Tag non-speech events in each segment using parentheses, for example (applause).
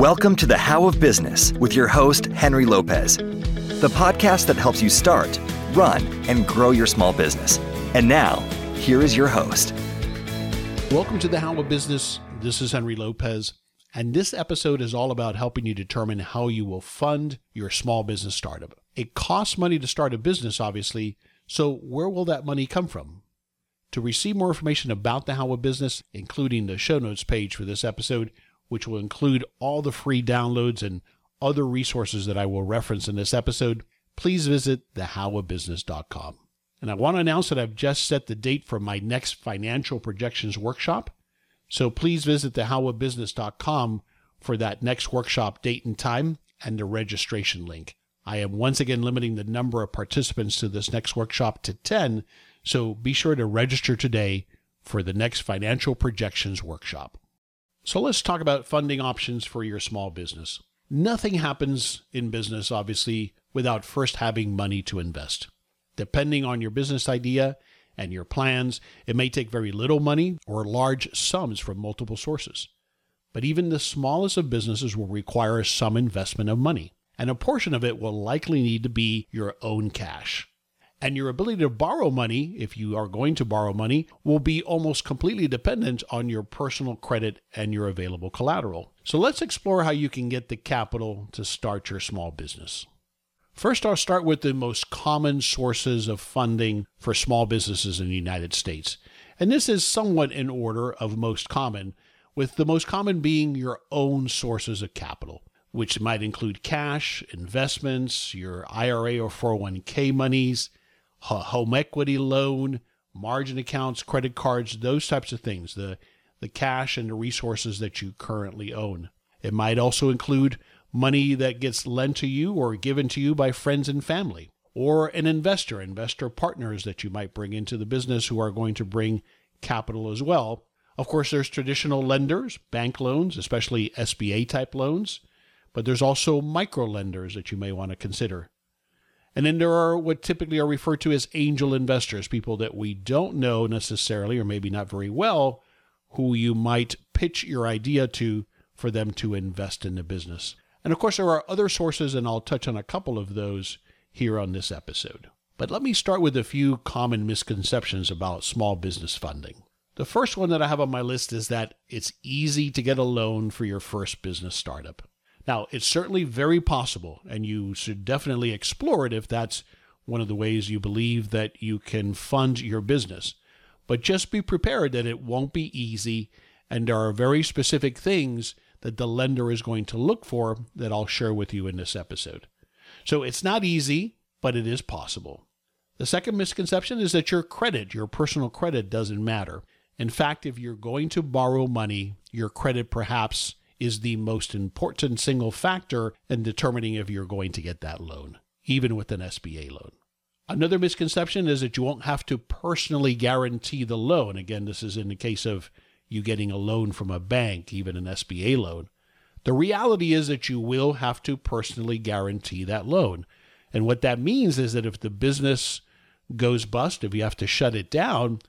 Welcome to the How of Business with your host, Henry Lopez, the podcast that helps you start, run, and grow your small business. And now, here is your host. Welcome to the How of Business. This is Henry Lopez, and this episode is all about helping you determine how you will fund your small business startup. It costs money to start a business, obviously, so where will that money come from? To receive more information about the How of Business, including the show notes page for this episode, which will include all the free downloads and other resources that I will reference in this episode, please visit thehowofbusiness.com. And I want to announce that I've just set the date for my next financial projections workshop. So please visit thehowofbusiness.com for that next workshop date and time and the registration link. I am once again limiting the number of participants to this next workshop to 10, so be sure to register today for the next financial projections workshop. So let's talk about funding options for your small business. Nothing happens in business, obviously, without first having money to invest. Depending on your business idea and your plans, it may take very little money or large sums from multiple sources. But even the smallest of businesses will require some investment of money, and a portion of it will likely need to be your own cash and your ability to borrow money, if you are going to borrow money, will be almost completely dependent on your personal credit and your available collateral. So let's explore how you can get the capital to start your small business. First, I'll start with the most common sources of funding for small businesses in the United States. And this is somewhat in order of most common, with the most common being your own sources of capital, which might include cash, investments, your IRA or 401k monies, home equity loan, margin accounts, credit cards, those types of things, the, the cash and the resources that you currently own. It might also include money that gets lent to you or given to you by friends and family, or an investor, investor partners that you might bring into the business who are going to bring capital as well. Of course, there's traditional lenders, bank loans, especially SBA type loans, but there's also micro lenders that you may want to consider. And then there are what typically are referred to as angel investors, people that we don't know necessarily, or maybe not very well, who you might pitch your idea to for them to invest in the business. And of course, there are other sources, and I'll touch on a couple of those here on this episode. But let me start with a few common misconceptions about small business funding. The first one that I have on my list is that it's easy to get a loan for your first business startup. Now, it's certainly very possible, and you should definitely explore it if that's one of the ways you believe that you can fund your business. But just be prepared that it won't be easy, and there are very specific things that the lender is going to look for that I'll share with you in this episode. So it's not easy, but it is possible. The second misconception is that your credit, your personal credit, doesn't matter. In fact, if you're going to borrow money, your credit perhaps is the most important single factor in determining if you're going to get that loan, even with an SBA loan. Another misconception is that you won't have to personally guarantee the loan. Again, this is in the case of you getting a loan from a bank, even an SBA loan. The reality is that you will have to personally guarantee that loan. And what that means is that if the business goes bust, if you have to shut it down,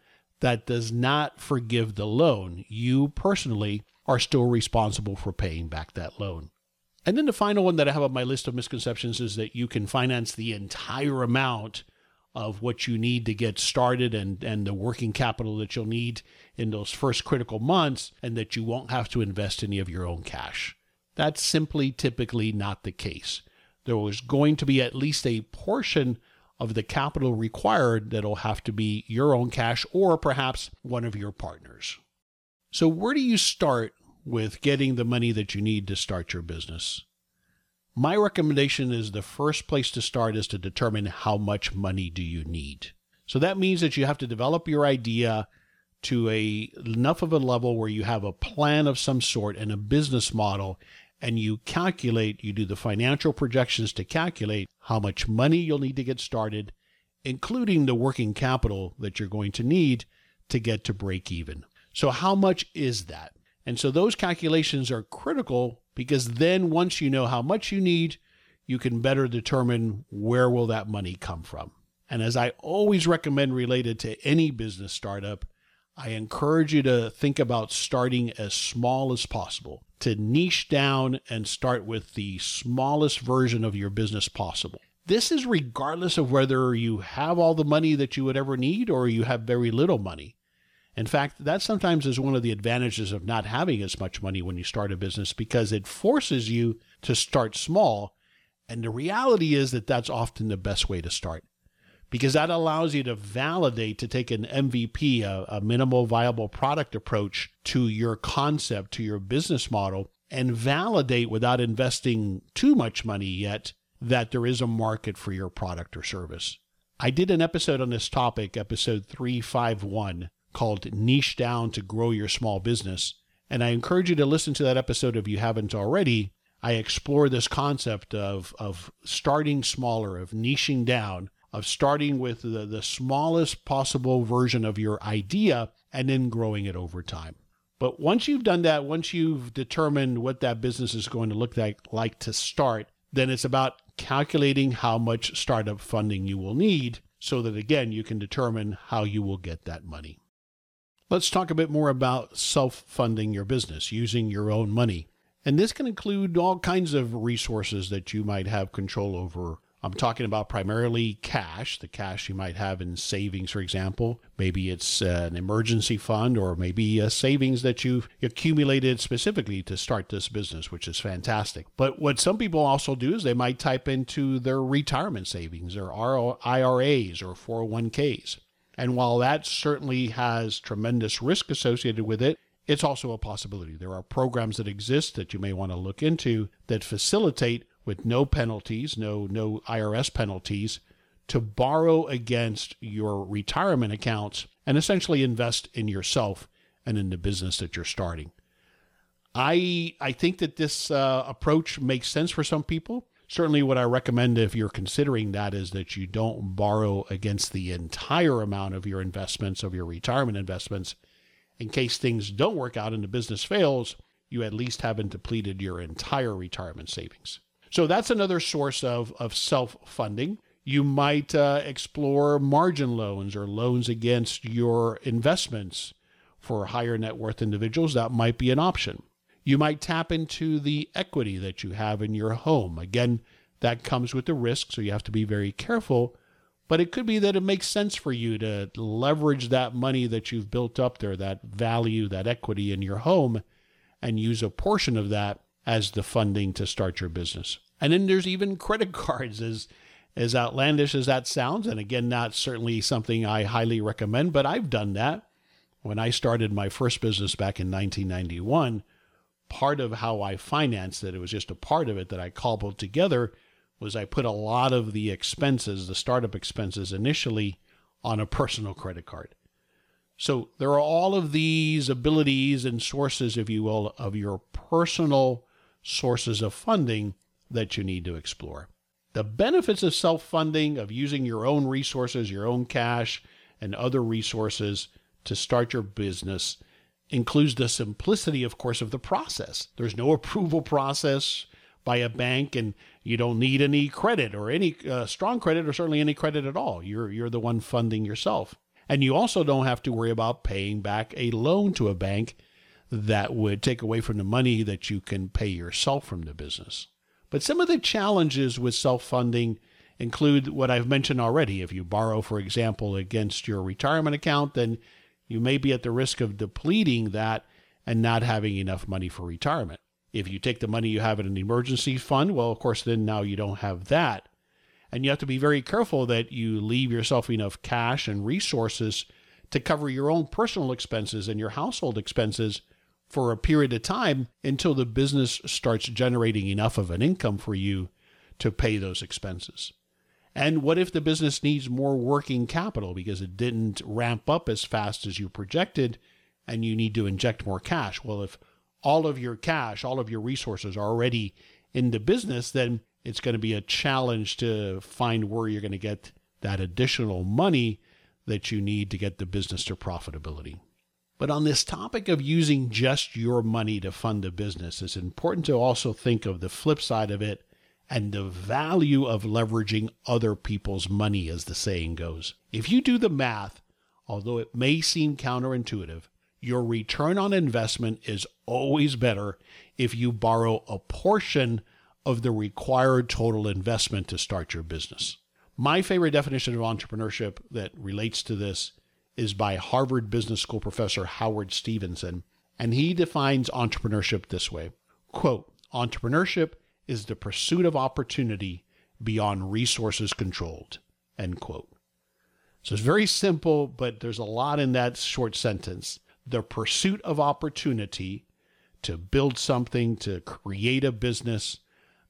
that does not forgive the loan. You personally are still responsible for paying back that loan. And then the final one that I have on my list of misconceptions is that you can finance the entire amount of what you need to get started and, and the working capital that you'll need in those first critical months, and that you won't have to invest any of your own cash. That's simply typically not the case. There is going to be at least a portion of the capital required that'll have to be your own cash or perhaps one of your partners. So, where do you start with getting the money that you need to start your business? My recommendation is the first place to start is to determine how much money do you need. So that means that you have to develop your idea to a enough of a level where you have a plan of some sort and a business model and you calculate, you do the financial projections to calculate how much money you'll need to get started, including the working capital that you're going to need to get to break even. So, how much is that? And so, those calculations are critical because then once you know how much you need, you can better determine where will that money come from. And as I always recommend related to any business startup, I encourage you to think about starting as small as possible. to niche down and start with the smallest version of your business possible. This is regardless of whether you have all the money that you would ever need or you have very little money. In fact, that sometimes is one of the advantages of not having as much money when you start a business because it forces you to start small. And the reality is that that's often the best way to start because that allows you to validate, to take an MVP, a, a minimal viable product approach to your concept, to your business model, and validate without investing too much money yet that there is a market for your product or service. I did an episode on this topic, episode 351 called Niche Down to Grow Your Small Business. And I encourage you to listen to that episode if you haven't already. I explore this concept of, of starting smaller, of niching down, of starting with the, the smallest possible version of your idea and then growing it over time. But once you've done that, once you've determined what that business is going to look like, like to start, then it's about calculating how much startup funding you will need so that again you can determine how you will get that money. Let's talk a bit more about self funding your business, using your own money. And this can include all kinds of resources that you might have control over. I'm talking about primarily cash, the cash you might have in savings, for example. Maybe it's uh, an emergency fund or maybe a savings that you've accumulated specifically to start this business, which is fantastic. But what some people also do is they might type into their retirement savings or IRAs or 401ks. And while that certainly has tremendous risk associated with it, it's also a possibility. There are programs that exist that you may want to look into that facilitate with no penalties, no no IRS penalties to borrow against your retirement accounts and essentially invest in yourself and in the business that you're starting. I I think that this uh, approach makes sense for some people certainly what I recommend if you're considering that is that you don't borrow against the entire amount of your investments, of your retirement investments. In case things don't work out and the business fails, you at least haven't depleted your entire retirement savings. So that's another source of, of self funding. You might uh, explore margin loans or loans against your investments for higher net worth individuals. That might be an option. You might tap into the equity that you have in your home. Again, that comes with the risk, so you have to be very careful. But it could be that it makes sense for you to leverage that money that you've built up there, that value, that equity in your home, and use a portion of that as the funding to start your business. And then there's even credit (laughs) cards, as as outlandish as that sounds. And again, not certainly something I highly recommend, but I've done that. When I started my first business back in 1991, part of how I financed it, it was just a part of it that I cobbled together, was I put a lot of the expenses, the startup expenses initially, on a personal credit card. So there are all of these abilities and sources, if you will, of your personal sources of funding that you need to explore. The benefits of self funding, of using your own resources, your own cash, and other resources to start your business includes the simplicity, of course, of the process. There's no (laughs) approval process by a bank, and you don't need any credit or any uh, strong credit or certainly any credit at all. You're you're the one funding yourself, and you also don't have to worry about paying back a loan to a bank that would take away from the money that you can pay yourself from the business. But some of the challenges with self funding include what I've mentioned already. If you borrow, for example, against your retirement account, then you may be at the risk of depleting that and not having enough money for retirement. If you take the money you have in an emergency fund, well, of course, then now you don't have that. And you have to be very careful that you leave yourself enough cash and resources to cover your own personal expenses and your household expenses for a period of time until the business starts generating enough of an income for you to pay those expenses. And what if the business needs more working capital because it didn't ramp up as fast as you projected and you need to inject more cash? Well, if all of your cash, all of your resources are already in the business, then it's going to be a challenge to find where you're going to get that additional money that you need to get the business to profitability. But on this topic of using just your money to fund a business, it's important to also think of the flip side of it and the value of leveraging other people's money, as the saying goes. If you do the math, although it may seem counterintuitive, your return on investment is always better if you borrow a portion of the required total investment to start your business. My favorite definition of entrepreneurship that relates to this is by Harvard Business School professor Howard Stevenson, and he defines entrepreneurship this way quote, entrepreneurship is the pursuit of opportunity beyond resources controlled, end quote. So it's very simple, but there's a lot in that short sentence. The pursuit of opportunity to build something, to create a business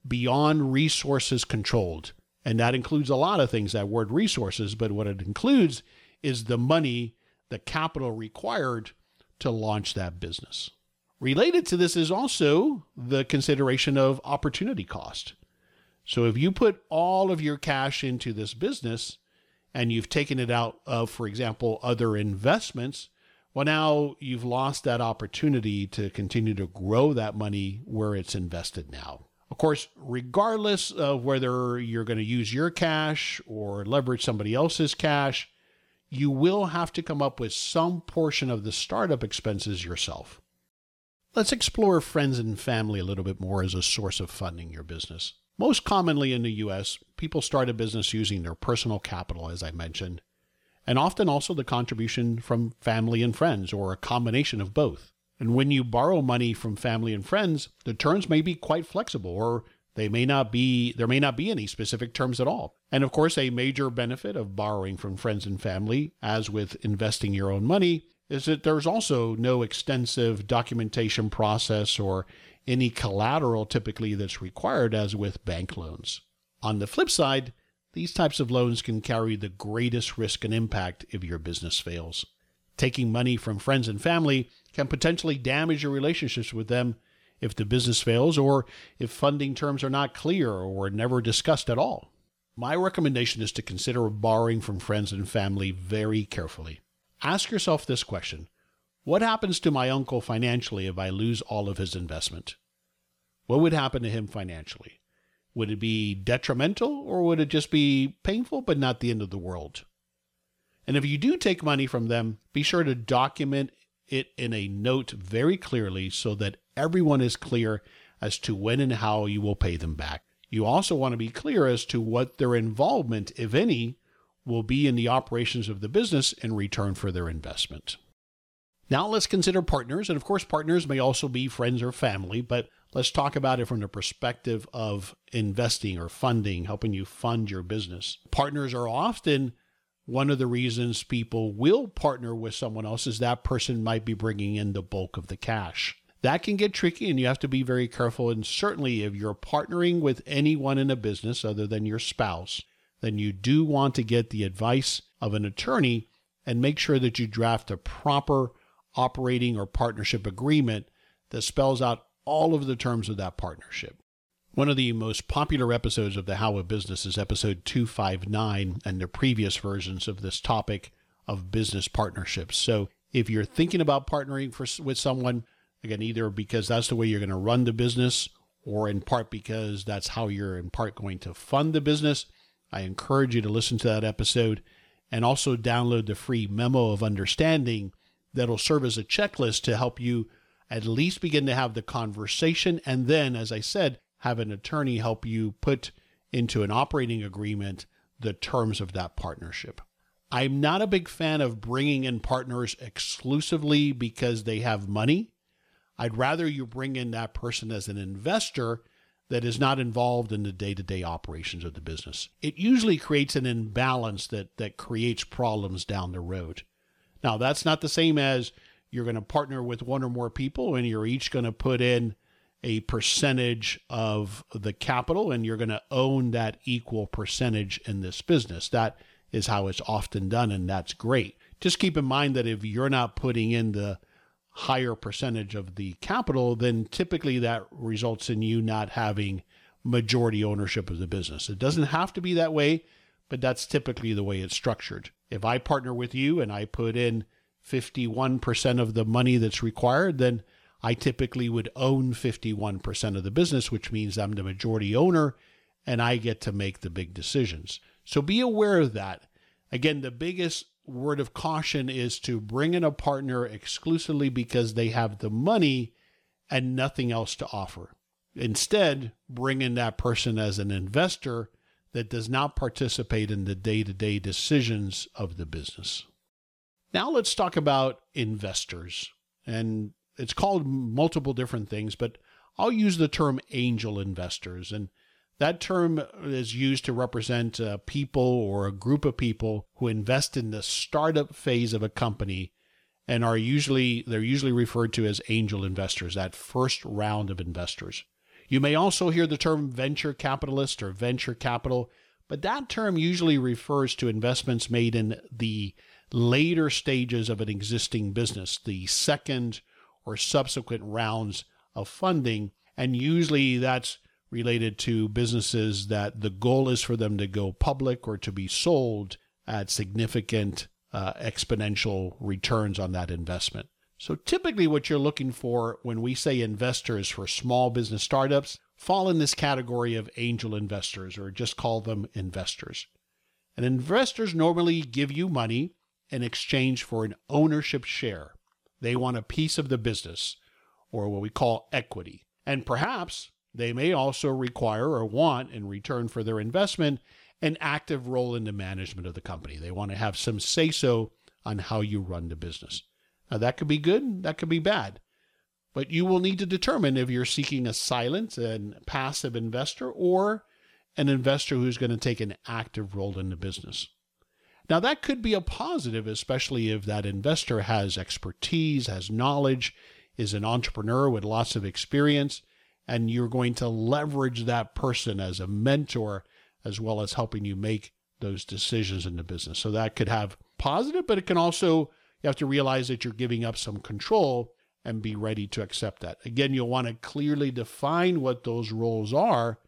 beyond resources controlled. And that includes a lot of things, that word resources, but what it includes is the money, the capital required to launch that business. Related to this is also the consideration of opportunity cost. So if you put all of your cash into this business and you've taken it out of, for example, other investments, well, now you've lost that opportunity to continue to grow that money where it's invested now. Of course, regardless of whether you're going to use your cash or leverage somebody else's cash, you will have to come up with some portion of the startup expenses yourself. Let's explore friends and family a little bit more as a source of funding your business. Most commonly in the US, people start a business using their personal capital, as I mentioned, and often also the contribution from family and friends, or a combination of both. And when you borrow money from family and friends, the terms may be quite flexible, or they may not be, there may not be any specific terms at all. And of course, a major benefit of borrowing from friends and family, as with investing your own money, is that there's also no extensive documentation process or any collateral typically that's required as with bank loans. On the flip side, these types of loans can carry the greatest risk and impact if your business fails. Taking money from friends and family can potentially damage your relationships with them if the business fails or if funding terms are not clear or never discussed at all. My recommendation is to consider borrowing from friends and family very carefully. Ask yourself this question What happens to my uncle financially if I lose all of his investment? What would happen to him financially? Would it be detrimental or would it just be painful but not the end of the world? And if you do take money from them, be sure to document it in a note very clearly so that everyone is clear as to when and how you will pay them back. You also want to be clear as to what their involvement, if any, will be in the operations of the business in return for their investment. Now let's consider partners. And of course, partners may also be friends or family, but let's talk about it from the perspective of investing or funding, helping you fund your business. Partners are often one of the reasons people will partner with someone else is that person might be bringing in the bulk of the cash. That can get tricky and you have to be very careful. And certainly, if you're partnering with anyone in a business other than your spouse, then you do want to get the advice of an attorney and make sure that you draft a proper operating or partnership agreement that spells out all of the terms of that partnership. One of the most popular episodes of the How of Business is episode 259 and the previous versions of this topic of business partnerships. So if you're thinking about partnering for, with someone, again, either because that's the way you're going to run the business or in part because that's how you're in part going to fund the business, I encourage you to listen to that episode and also download the free memo of understanding that'll serve as a checklist to help you at least begin to have the conversation. And then, as I said, have an attorney help you put into an operating agreement the terms of that partnership. I'm not a big fan of bringing in partners exclusively because they have money. I'd rather you bring in that person as an investor that is not involved in the day-to-day operations of the business. It usually creates an imbalance that that creates problems down the road. Now, that's not the same as you're going to partner with one or more people and you're each going to put in a percentage of the capital and you're going to own that equal percentage in this business. That is how it's often done, and that's great. Just keep in mind that if you're not putting in the higher percentage of the capital, then typically that results in you not having majority ownership of the business. It doesn't have to be that way, but that's typically the way it's structured. If I partner with you and I put in 51% of the money that's required, then I typically would own 51% of the business, which means I'm the majority owner and I get to make the big decisions. So be aware of that. Again, the biggest word of caution is to bring in a partner exclusively because they have the money and nothing else to offer. Instead, bring in that person as an investor that does not participate in the day to day decisions of the business. Now, let's talk about investors. And it's called multiple different things, but I'll use the term angel investors. And that term is used to represent people or a group of people who invest in the startup phase of a company and are usually they're usually referred to as angel investors, that first round of investors. You may also hear the term venture capitalist or venture capital, but that term usually refers to investments made in the later stages of an existing business, the second or subsequent rounds of funding, and usually that's related to businesses that the goal is for them to go public or to be sold at significant uh, exponential returns on that investment. So typically what you're looking for when we say investors for small business startups fall in this category of angel investors or just call them investors. And investors normally give you money in exchange for an ownership share. They want a piece of the business or what we call equity. And perhaps they may also require or want, in return for their investment, an active role in the management of the company. They want to have some say so on how you run the business. Now, that could be good, that could be bad. But you will need to determine if you're seeking a silent and passive investor or an investor who's going to take an active role in the business. Now, that could be a positive, especially if that investor has expertise, has knowledge, is an entrepreneur with lots of experience, and you're going to leverage that person as a mentor as well as helping you make those decisions in the business. So that could have positive, but it can also, you have to realize that you're giving up some control and be ready to accept that. Again, you'll want to clearly define what those roles are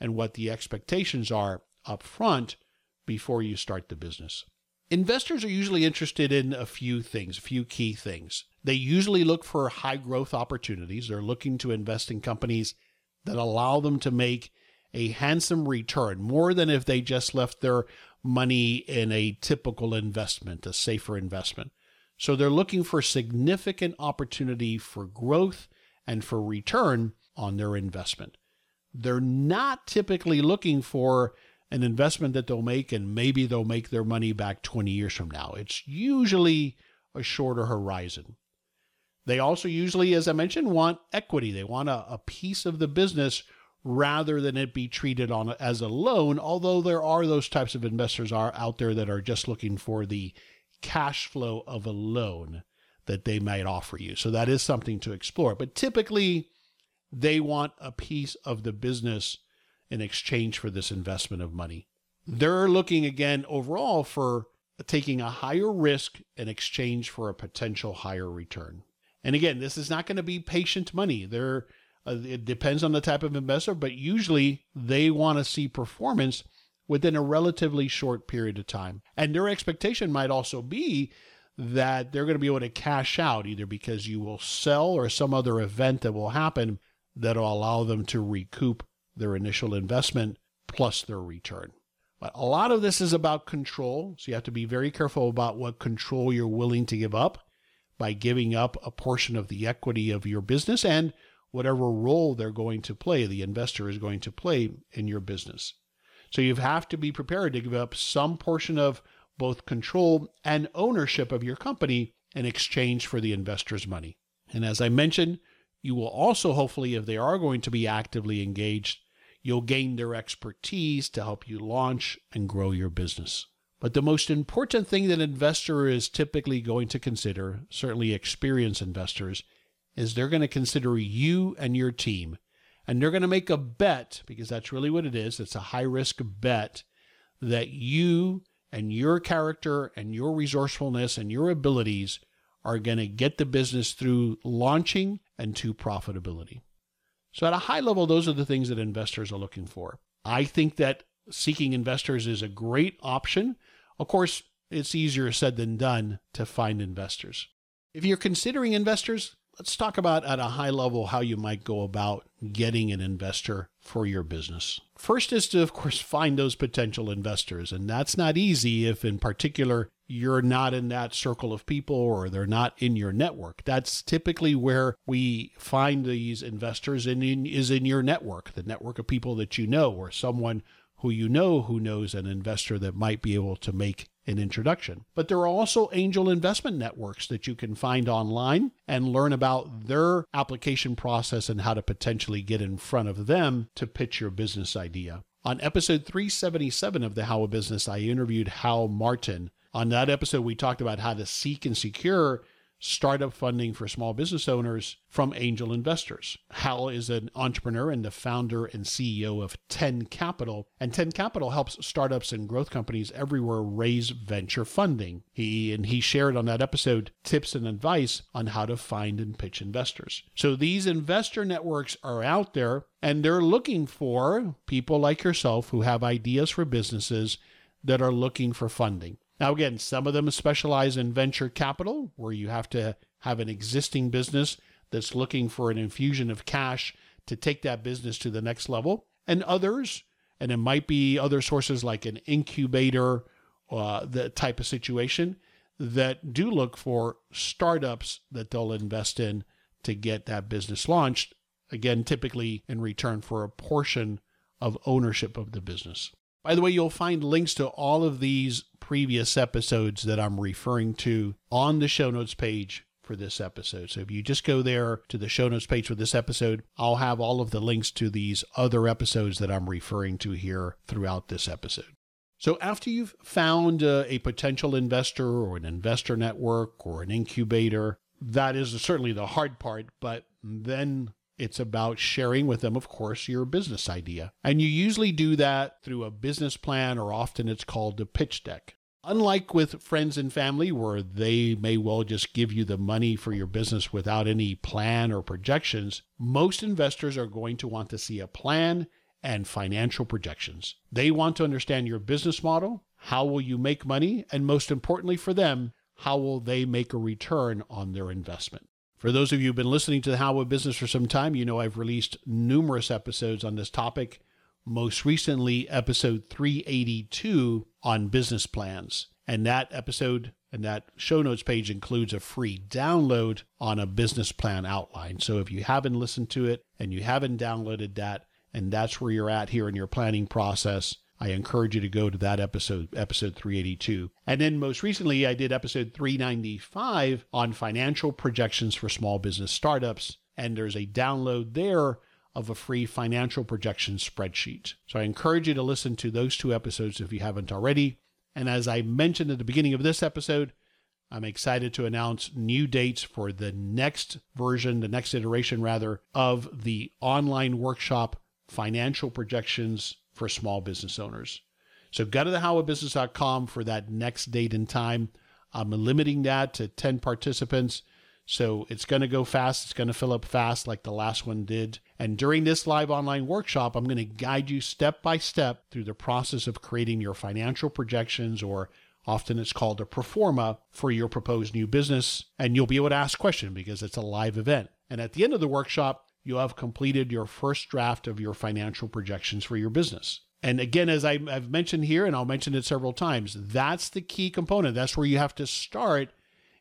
and what the expectations are up front before you start the business. Investors are usually interested in a few things, a few key things. They usually look for high growth opportunities. They're looking to invest in companies that allow them to make a handsome return, more than if they just left their money in a typical investment, a safer investment. So they're looking for significant opportunity for growth and for return on their investment. They're not typically looking for an investment that they'll make and maybe they'll make their money back 20 years from now. It's usually a shorter horizon. They also usually, as I mentioned, want equity. They want a, a piece of the business rather than it be treated on as a loan, although there are those types of investors are out there that are just looking for the cash flow of a loan that they might offer you. So that is something to explore. But typically they want a piece of the business in exchange for this investment of money. They're looking again overall for taking a higher risk in exchange for a potential higher return. And again, this is not going to be patient money. They're uh, it depends on the type of investor, but usually they want to see performance within a relatively short period of time. And their expectation might also be that they're going to be able to cash out either because you will sell or some other event that will happen that'll allow them to recoup their initial investment plus their return. But a lot of this is about control. So you have to be very careful about what control you're willing to give up by giving up a portion of the equity of your business and whatever role they're going to play, the investor is going to play in your business. So you have to be prepared to give up some portion of both control and ownership of your company in exchange for the investor's money. And as I mentioned, you will also hopefully, if they are going to be actively engaged, you'll gain their expertise to help you launch and grow your business. But the most important thing that an investor is typically going to consider, certainly experienced investors, is they're going to consider you and your team. And they're going to make a bet, because that's really what it is. It's a high risk bet that you and your character and your resourcefulness and your abilities are going to get the business through launching and to profitability. So, at a high level, those are the things that investors are looking for. I think that seeking investors is a great option. Of course, it's easier said than done to find investors. If you're considering investors, let's talk about at a high level how you might go about getting an investor for your business. First is to, of course, find those potential investors. And that's not easy if, in particular, you're not in that circle of people or they're not in your network. That's typically where we find these investors in, in is in your network, the network of people that you know or someone who you know who knows an investor that might be able to make an introduction. But there are also angel investment networks that you can find online and learn about their application process and how to potentially get in front of them to pitch your business idea. On episode 377 of the How of Business, I interviewed Hal Martin. On that episode, we talked about how to seek and secure startup funding for small business owners from angel investors. Hal is an entrepreneur and the founder and CEO of 10 Capital, and 10 Capital helps startups and growth companies everywhere raise venture funding. He and he shared on that episode tips and advice on how to find and pitch investors. So these investor networks are out there and they're looking for people like yourself who have ideas for businesses that are looking for funding. Now, again, some of them specialize in venture capital, where you have to have an existing business that's looking for an infusion of cash to take that business to the next level. And others, and it might be other sources like an incubator, uh, the type of situation that do look for startups that they'll invest in to get that business launched. Again, typically in return for a portion of ownership of the business. By the way, you'll find links to all of these previous episodes that I'm referring to on the show notes page for this episode. So if you just go there to the show notes page for this episode, I'll have all of the links to these other episodes that I'm referring to here throughout this episode. So after you've found uh, a potential investor or an investor network or an incubator, that is certainly the hard part, but then it's about sharing with them, of course, your business idea. And you usually do that through a business plan, or often it's called a pitch deck. Unlike with friends and family, where they may well just give you the money for your business without any plan or projections, most investors are going to want to see a plan and financial projections. They want to understand your business model, how will you make money, and most importantly for them, how will they make a return on their investment. For those of you who've been listening to the How of Business for some time, you know I've released numerous episodes on this topic. Most recently, episode 382 on business plans. And that episode and that show notes page includes a free download on a business plan outline. So if you haven't listened to it and you haven't downloaded that, and that's where you're at here in your planning process, I encourage you to go to that episode, episode 382. And then most recently, I did episode 395 on financial projections for small business startups. And there's a download there of a free financial projection spreadsheet. So I encourage you to listen to those two episodes if you haven't already. And as I mentioned at the beginning of this episode, I'm excited to announce new dates for the next version, the next iteration rather, of the online workshop Financial Projections for small business owners. So go to thehowofbusiness.com for that next date and time. I'm limiting that to 10 participants. So it's going to go fast. It's going to fill up fast like the last one did. And during this live online workshop, I'm going to guide you step by step through the process of creating your financial projections or often it's called a pro forma for your proposed new business. And you'll be able to ask questions because it's a live event. And at the end of the workshop, you'll have completed your first draft of your financial projections for your business. And again, as I've mentioned here, and I'll mention it several times, that's the key component. That's where you have to start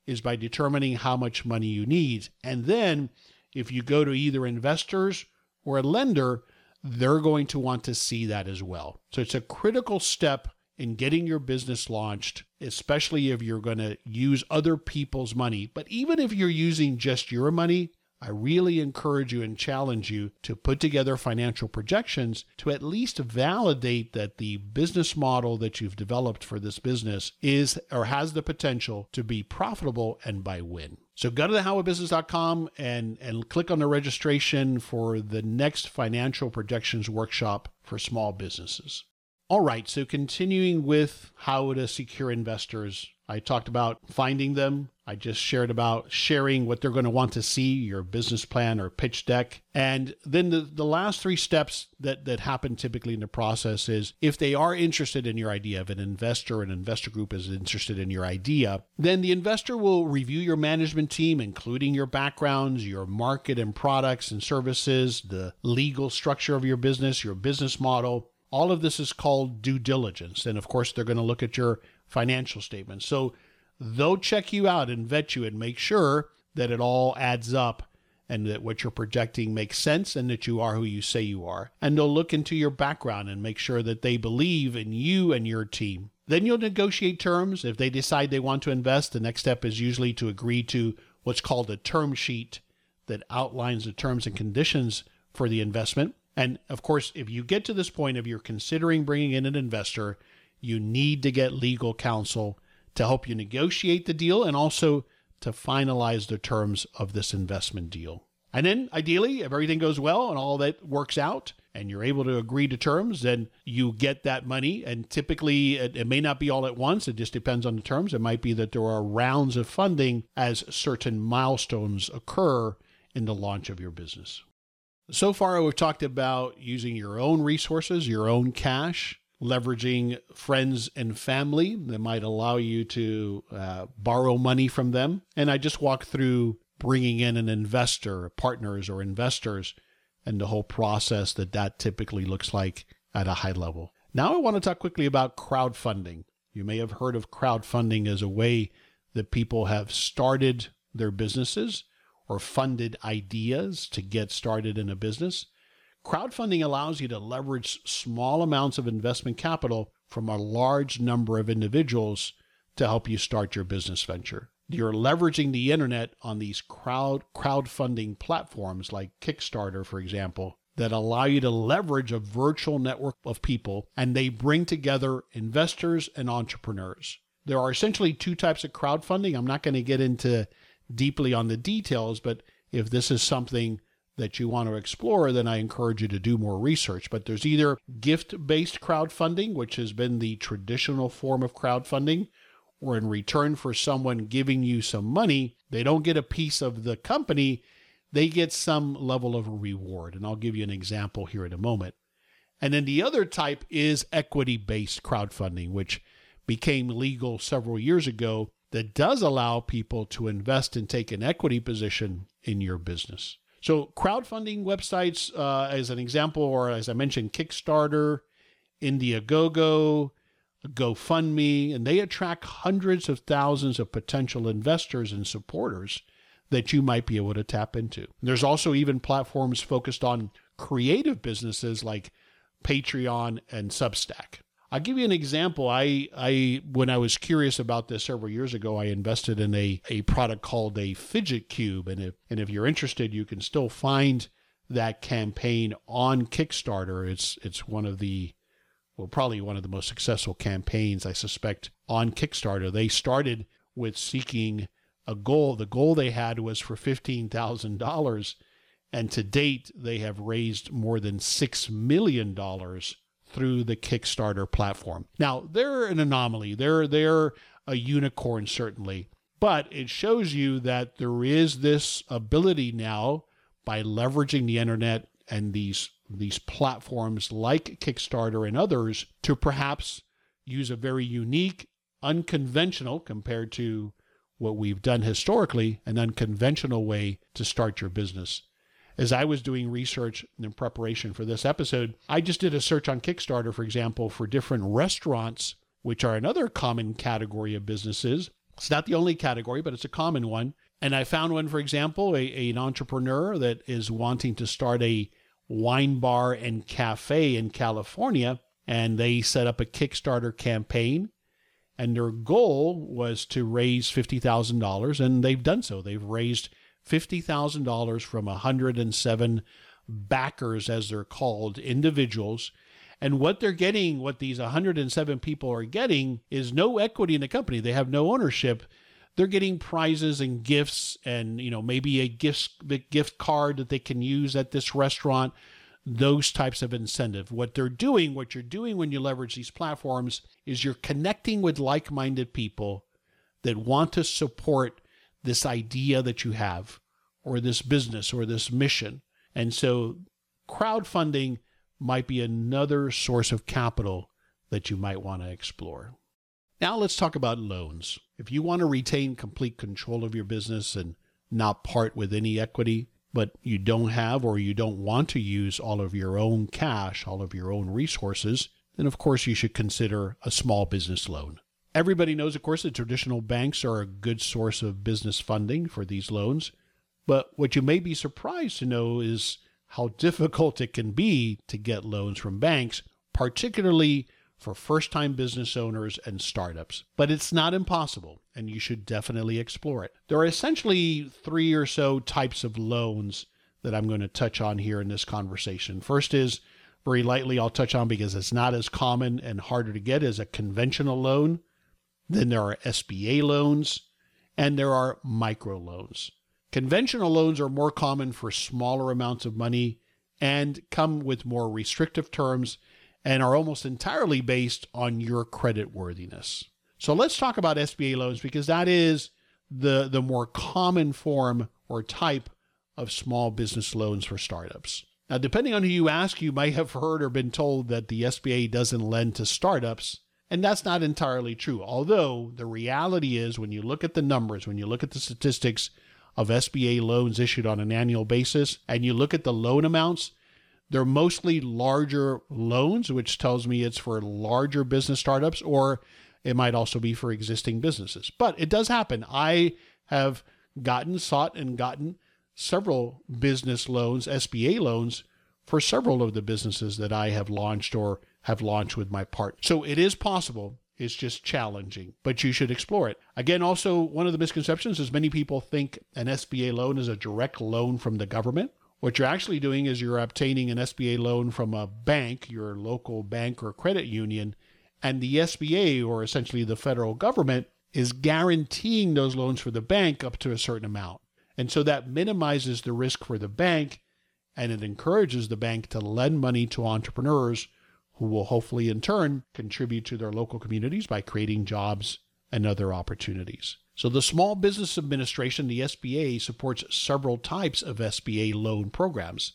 is by determining how much money you need. And then if you go to either investors or a lender, they're going to want to see that as well. So it's a critical step in getting your business launched, especially if you're going to use other people's money. But even if you're using just your money, I really encourage you and challenge you to put together financial projections to at least validate that the business model that you've developed for this business is or has the potential to be profitable and by when. So go to thehowofbusiness.com and, and click on the registration for the next financial projections workshop for small businesses. All right, so continuing with how to secure investors, I talked about finding them. I just shared about sharing what they're going to want to see, your business plan or pitch deck. And then the, the last three steps that, that happen typically in the process is if they are interested in your idea, if an investor or an investor group is interested in your idea, then the investor will review your management team, including your backgrounds, your market and products and services, the legal structure of your business, your business model, All of this is called due diligence. And of course, they're going to look at your financial statements. So they'll check you out and vet you and make sure that it all adds up and that what you're projecting makes sense and that you are who you say you are. And they'll look into your background and make sure that they believe in you and your team. Then you'll negotiate terms. If they decide they want to invest, the next step is usually to agree to what's called a term sheet that outlines the terms and conditions for the investment. And of course, if you get to this point of you're considering bringing in an investor, you need to get legal counsel to help you negotiate the deal and also to finalize the terms of this investment deal. And then ideally, if everything goes well and all that works out and you're able to agree to terms, then you get that money. And typically, it, it, may not be all at once. It just depends on the terms. It might be that there are rounds of funding as certain milestones occur in the launch of your business. So far, we've talked about using your own resources, your own cash, leveraging friends and family that might allow you to uh, borrow money from them. And I just walked through bringing in an investor, partners or investors, and the whole process that that typically looks like at a high level. Now I want to talk quickly about crowdfunding. You may have heard of crowdfunding as a way that people have started their businesses or funded ideas to get started in a business. Crowdfunding allows you to leverage small amounts of investment capital from a large number of individuals to help you start your business venture. You're leveraging the internet on these crowd crowdfunding platforms like Kickstarter, for example, that allow you to leverage a virtual network of people and they bring together investors and entrepreneurs. There are essentially two types of crowdfunding. I'm not going to get into deeply on the details, but if this is something that you want to explore, then I encourage you to do more research. But there's either gift based crowdfunding, which has been the traditional form of crowdfunding, or in return for someone giving you some money, they don't get a piece of the company, they get some level of reward. And I'll give you an example here in a moment. And then the other type is equity based crowdfunding, which became legal several years ago, that does allow people to invest and take an equity position in your business. So, crowdfunding websites, uh, as an example, or as I mentioned, Kickstarter, Indiegogo, GoFundMe, and they attract hundreds of thousands of potential investors and supporters that you might be able to tap into. There's also even platforms focused on creative businesses like Patreon and Substack. I'll give you an example. I, I when I was curious about this several years ago, I invested in a, a product called a fidget cube. And if and if you're interested, you can still find that campaign on Kickstarter. It's it's one of the well, probably one of the most successful campaigns, I suspect, on Kickstarter. They started with seeking a goal. The goal they had was for fifteen thousand dollars, and to date they have raised more than six million dollars through the Kickstarter platform. Now, they're an anomaly. They're they're a unicorn certainly, but it shows you that there is this ability now by leveraging the internet and these these platforms like Kickstarter and others to perhaps use a very unique, unconventional compared to what we've done historically, an unconventional way to start your business as I was doing research in preparation for this episode, I just did a search on Kickstarter, for example, for different restaurants, which are another common category of businesses. It's not the only category, but it's a common one. And I found one, for example, a, a, an entrepreneur that is wanting to start a wine bar and cafe in California. And they set up a Kickstarter campaign. And their goal was to raise $50,000. And they've done so. They've raised $50,000 from 107 backers, as they're called, individuals. And what they're getting, what these 107 people are getting, is no equity in the company. They have no ownership. They're getting prizes and gifts, and you know maybe a gift gift card that they can use at this restaurant. Those types of incentive. What they're doing, what you're doing when you leverage these platforms, is you're connecting with like-minded people that want to support this idea that you have or this business or this mission. And so crowdfunding might be another source of capital that you might want to explore. Now let's talk about loans. If you want to retain complete control of your business and not part with any equity, but you don't have or you don't want to use all of your own cash, all of your own resources, then of course you should consider a small business loan. Everybody knows, of course, that traditional banks are a good source of business funding for these loans. But what you may be surprised to know is how difficult it can be to get loans from banks, particularly for first time business owners and startups. But it's not impossible, and you should definitely explore it. There are essentially three or so types of loans that I'm going to touch on here in this conversation. First is very lightly, I'll touch on because it's not as common and harder to get as a conventional loan. Then there are SBA loans, and there are microloans. Conventional loans are more common for smaller amounts of money and come with more restrictive terms and are almost entirely based on your credit worthiness. So let's talk about SBA loans because that is the, the more common form or type of small business loans for startups. Now, depending on who you ask, you might have heard or been told that the SBA doesn't lend to startups. And that's not entirely true. Although the reality is, when you look at the numbers, when you look at the statistics, of SBA loans issued on an annual basis and you look at the loan amounts, they're mostly larger loans, which tells me it's for larger business startups or it might also be for existing businesses. But it does happen. I have gotten, sought, and gotten several business loans, SBA loans, for several of the businesses that I have launched or have launched with my partner. So it is possible it's just challenging, but you should explore it. Again, also, one of the misconceptions is many people think an SBA loan is a direct loan from the government. What you're actually doing is you're obtaining an SBA loan from a bank, your local bank or credit union, and the SBA, or essentially the federal government, is guaranteeing those loans for the bank up to a certain amount. And so that minimizes the risk for the bank and it encourages the bank to lend money to entrepreneurs who will hopefully in turn contribute to their local communities by creating jobs and other opportunities. So, the Small Business Administration, the SBA, supports several types of SBA loan programs,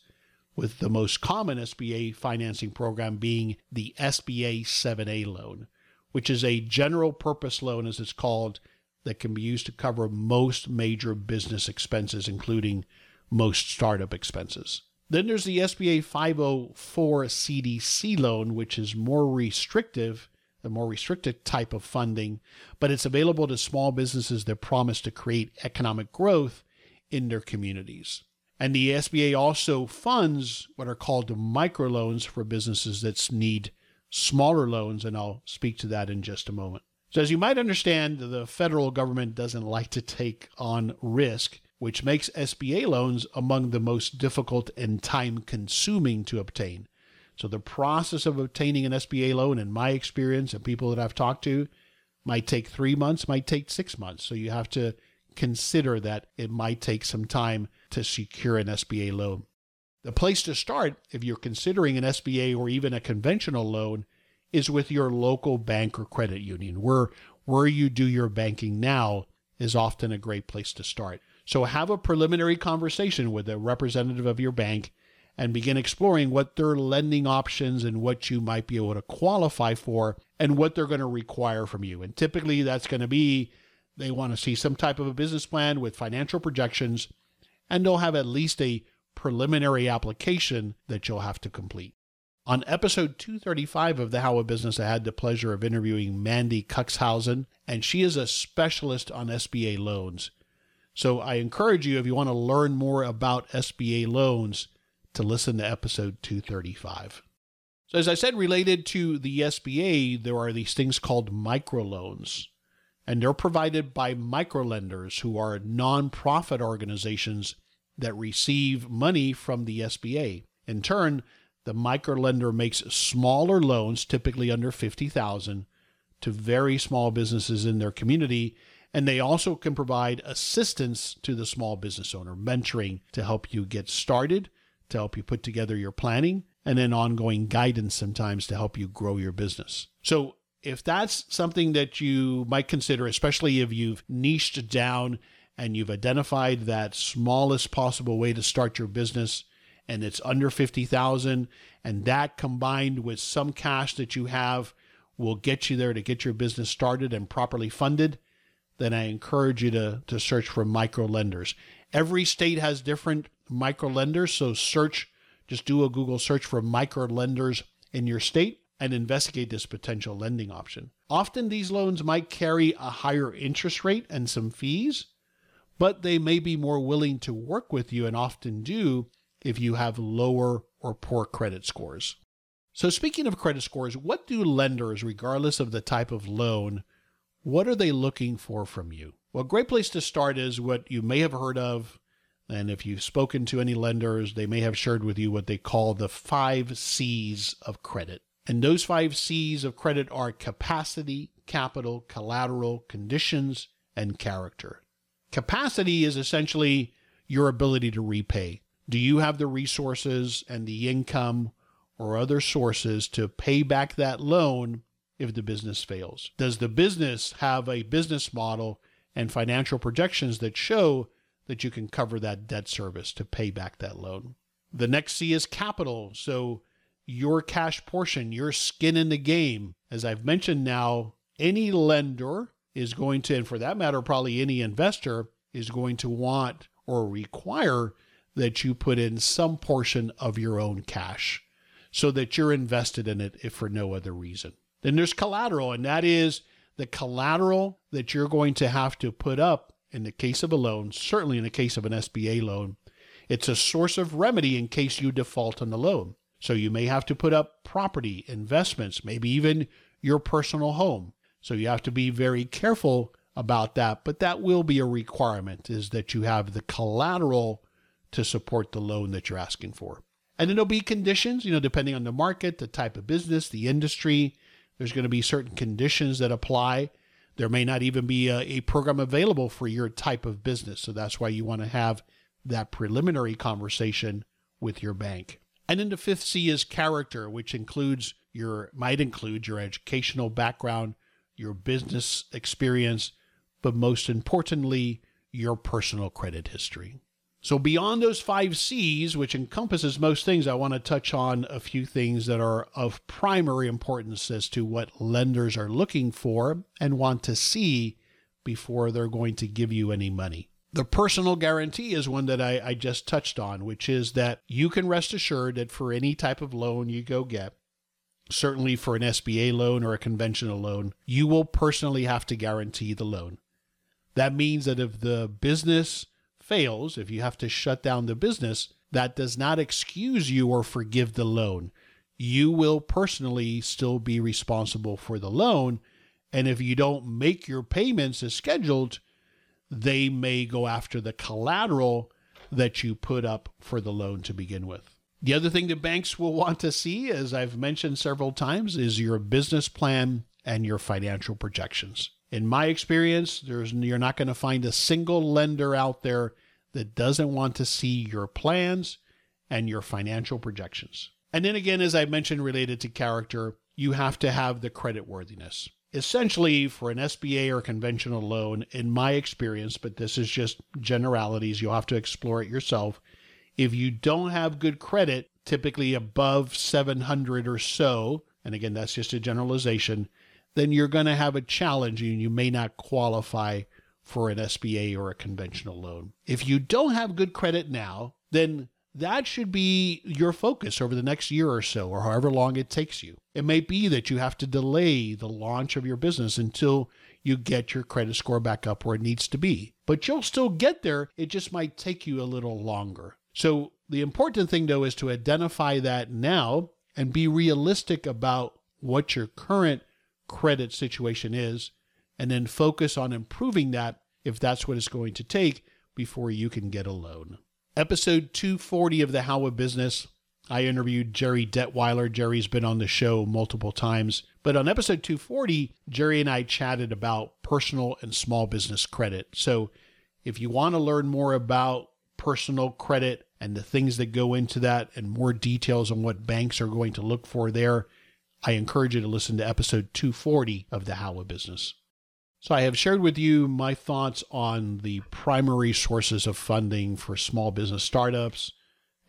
with the most common SBA financing program being the SBA 7A loan, which is a general purpose loan, as it's called, that can be used to cover most major business expenses, including most startup expenses. Then there's the SBA 504 CDC loan, which is more restrictive, a more restricted type of funding, but it's available to small businesses that promise to create economic growth in their communities. And the SBA also funds what are called microloans for businesses that need smaller loans, and I'll speak to that in just a moment. So, as you might understand, the federal government doesn't like to take on risk which makes SBA loans among the most difficult and time consuming to obtain. So, the process of obtaining an SBA loan, in my experience and people that I've talked to, might take three months, might take six months. So, you have to consider that it might take some time to secure an SBA loan. The place to start, if you're considering an SBA or even a conventional loan, is with your local bank or credit union. Where, where you do your banking now is often a great place to start. So have a preliminary conversation with a representative of your bank and begin exploring what their lending options and what you might be able to qualify for and what they're going to require from you. And typically that's going to be they want to see some type of a business plan with financial projections and they'll have at least a preliminary application that you'll have to complete. On episode 235 of The How of Business, I had the pleasure of interviewing Mandy Cuxhausen, and she is a specialist on SBA loans. So I encourage you, if you want to learn more about SBA loans, to listen to episode 235. So, as I said, related to the SBA, there are these things called microloans, and they're provided by microlenders who are nonprofit organizations that receive money from the SBA. In turn, the microlender makes smaller loans, typically under 50,000, to very small businesses in their community and they also can provide assistance to the small business owner, mentoring to help you get started, to help you put together your planning, and then ongoing guidance sometimes to help you grow your business. So, if that's something that you might consider, especially if you've niched down and you've identified that smallest possible way to start your business and it's under 50,000 and that combined with some cash that you have will get you there to get your business started and properly funded, then I encourage you to, to search for micro lenders. Every state has different micro lenders. So search, just do a Google search for micro lenders in your state and investigate this potential lending option. Often these loans might carry a higher interest rate and some fees, but they may be more willing to work with you and often do if you have lower or poor credit scores. So speaking of credit scores, what do lenders, regardless of the type of loan, what are they looking for from you? Well, a great place to start is what you may have heard of. And if you've spoken to any lenders, they may have shared with you what they call the five C's of credit. And those five C's of credit are capacity, capital, collateral, conditions, and character. Capacity is essentially your ability to repay. Do you have the resources and the income or other sources to pay back that loan if the business fails? Does the business have a business model and financial projections that show that you can cover that debt service to pay back that loan? The next C is capital. So your cash portion, your skin in the game. As I've mentioned now, any lender is going to, and for that matter, probably any investor is going to want or require that you put in some portion of your own cash so that you're invested in it if for no other reason. Then there's collateral, and that is the collateral that you're going to have to put up in the case of a loan, certainly in the case of an SBA loan. It's a source of remedy in case you default on the loan. So you may have to put up property, investments, maybe even your personal home. So you have to be very careful about that, but that will be a requirement is that you have the collateral to support the loan that you're asking for. And there'll be conditions, you know, depending on the market, the type of business, the industry. There's going to be certain conditions that apply. There may not even be a, a program available for your type of business. So that's why you want to have that preliminary conversation with your bank. And then the fifth C is character, which includes your might include your educational background, your business experience, but most importantly, your personal credit history. So beyond those five C's, which encompasses most things, I want to touch on a few things that are of primary importance as to what lenders are looking for and want to see before they're going to give you any money. The personal guarantee is one that I, I just touched on, which is that you can rest assured that for any type of loan you go get, certainly for an SBA loan or a conventional loan, you will personally have to guarantee the loan. That means that if the business fails, if you have to shut down the business, that does not excuse you or forgive the loan. You will personally still be responsible for the loan. And if you don't make your payments as scheduled, they may go after the collateral that you put up for the loan to begin with. The other thing that banks will want to see, as I've mentioned several times, is your business plan and your financial projections. In my experience, there's you're not going to find a single lender out there that doesn't want to see your plans and your financial projections. And then again, as I mentioned related to character, you have to have the credit worthiness essentially for an SBA or conventional loan, in my experience, but this is just generalities, you'll have to explore it yourself. If you don't have good credit, typically above 700 or so, and again, that's just a generalization, then you're going to have a challenge and you may not qualify for an SBA or a conventional loan. If you don't have good credit now, then that should be your focus over the next year or so, or however long it takes you. It may be that you have to delay the launch of your business until you get your credit score back up where it needs to be. But you'll still get there, it just might take you a little longer. So, the important thing though is to identify that now and be realistic about what your current credit situation is, and then focus on improving that if that's what it's going to take before you can get a loan episode 240 of the How of Business. I interviewed Gerri Detweiler. Gerri's been on the show multiple times. But on episode 240, Gerri and I chatted about personal and small business credit. So if you want to learn more about personal credit and the things that go into that and more details on what banks are going to look for there, I encourage you to listen to episode 240 of the How of Business. So, I have shared with you my thoughts on the primary sources of funding for small business startups,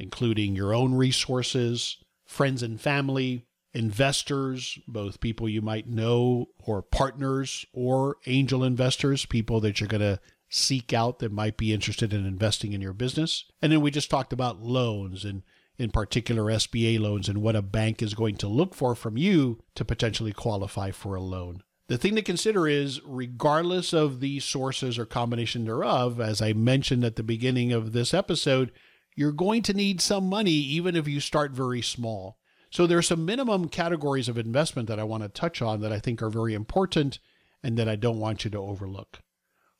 including your own resources, friends and family, investors, both people you might know or partners or angel investors, people that you're going to seek out that might be interested in investing in your business. And then we just talked about loans and in particular SBA loans and what a bank is going to look for from you to potentially qualify for a loan. The thing to consider is, regardless of the sources or combination thereof, as I mentioned at the beginning of this episode, you're going to need some money even if you start very small. So there are some minimum categories of investment that I want to touch on that I think are very important and that I don't want you to overlook.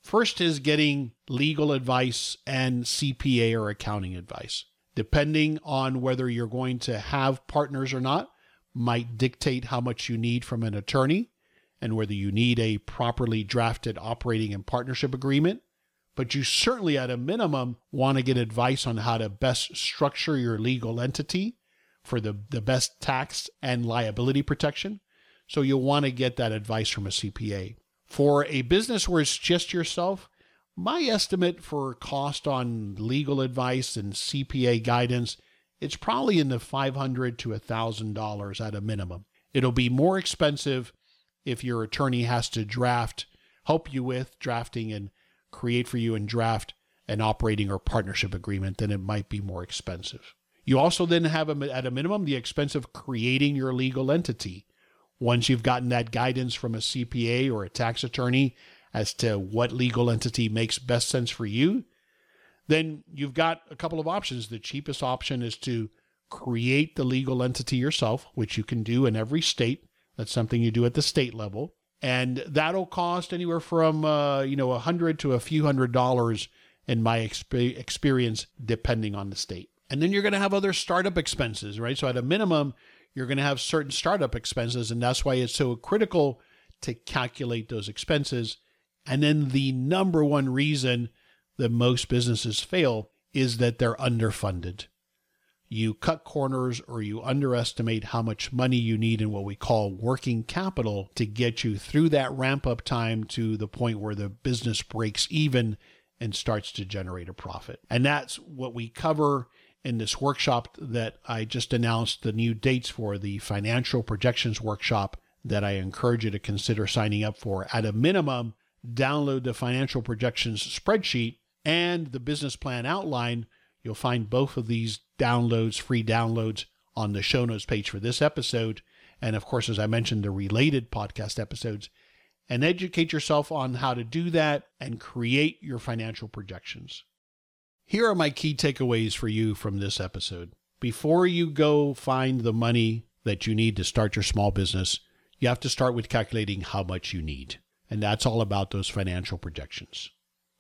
First is getting legal advice and CPA or accounting advice. Depending on whether you're going to have partners or not, might dictate how much you need from an attorney and whether you need a properly drafted operating and partnership agreement. But you certainly, at a minimum, want to get advice on how to best structure your legal entity for the, the best tax and liability protection. So you'll want to get that advice from a CPA. For a business where it's just yourself, my estimate for cost on legal advice and CPA guidance, it's probably in the 500 to $1,000 at a minimum. It'll be more expensive if your attorney has to draft, help you with drafting and create for you and draft an operating or partnership agreement, then it might be more expensive. You also then have, at a minimum, the expense of creating your legal entity. Once you've gotten that guidance from a CPA or a tax attorney as to what legal entity makes best sense for you, then you've got a couple of options. The cheapest option is to create the legal entity yourself, which you can do in every state. That's something you do at the state level. And that'll cost anywhere from, uh, you know, a hundred to a few hundred dollars in my exp- experience, depending on the state. And then you're going to have other startup expenses, right? So at a minimum, you're going to have certain startup expenses. And that's why it's so critical to calculate those expenses. And then the number one reason that most businesses fail is that they're underfunded you cut corners or you underestimate how much money you need in what we call working capital to get you through that ramp up time to the point where the business breaks even and starts to generate a profit. And that's what we cover in this workshop that I just announced the new dates for the financial projections workshop that I encourage you to consider signing up for. At a minimum, download the financial projections spreadsheet and the business plan outline You'll find both of these downloads, free downloads, on the show notes page for this episode. And of course, as I mentioned, the related podcast episodes. And educate yourself on how to do that and create your financial projections. Here are my key takeaways for you from this episode. Before you go find the money that you need to start your small business, you have to start with calculating how much you need. And that's all about those financial projections.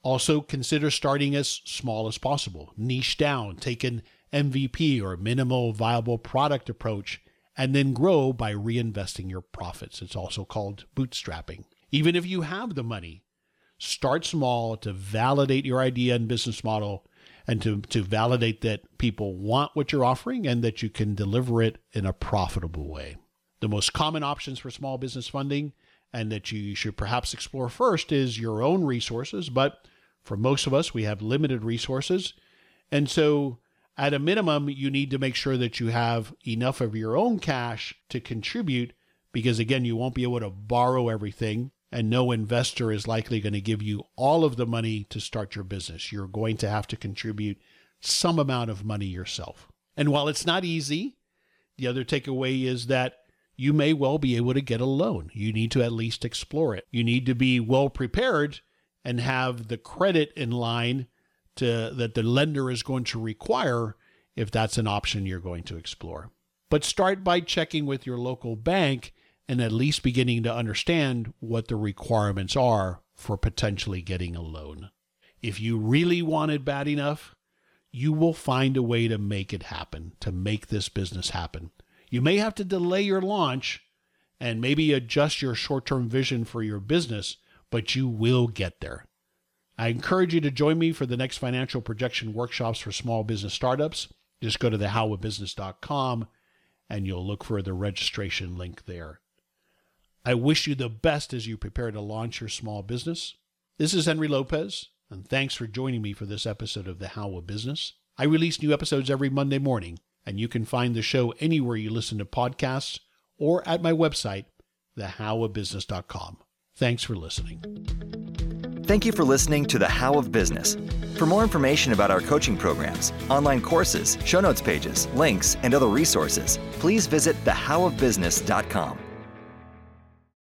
Also, consider starting as small as possible, niche down, take an MVP or minimal viable product approach, and then grow by reinvesting your profits. It's also called bootstrapping. Even if you have the money, start small to validate your idea and business model and to, to validate that people want what you're offering and that you can deliver it in a profitable way. The most common options for small business funding and that you should perhaps explore first is your own resources. But for most of us, we have limited resources. And so, at a minimum, you need to make sure that you have enough of your own cash to contribute because, again, you won't be able to borrow everything. And no investor is likely going to give you all of the money to start your business. You're going to have to contribute some amount of money yourself. And while it's not easy, the other takeaway is that you may well be able to get a loan. You need to at least explore it. You need to be well prepared and have the credit in line to that the lender is going to require if that's an option you're going to explore. But start by checking with your local bank and at least beginning to understand what the requirements are for potentially getting a loan. If you really want it bad enough, you will find a way to make it happen, to make this business happen. You may have to delay your launch and maybe adjust your short term vision for your business, but you will get there. I encourage you to join me for the next financial projection workshops for small business startups. Just go to thehowofbusiness.com and you'll look for the registration link there. I wish you the best as you prepare to launch your small business. This is Henry Lopez, and thanks for joining me for this episode of The How of Business. I release new episodes every Monday morning and you can find the show anywhere you listen to podcasts or at my website, thehowofbusiness.com. Thanks for listening. Thank you for listening to The How of Business. For more information about our coaching programs, online courses, show notes pages, links, and other resources, please visit thehowofbusiness.com.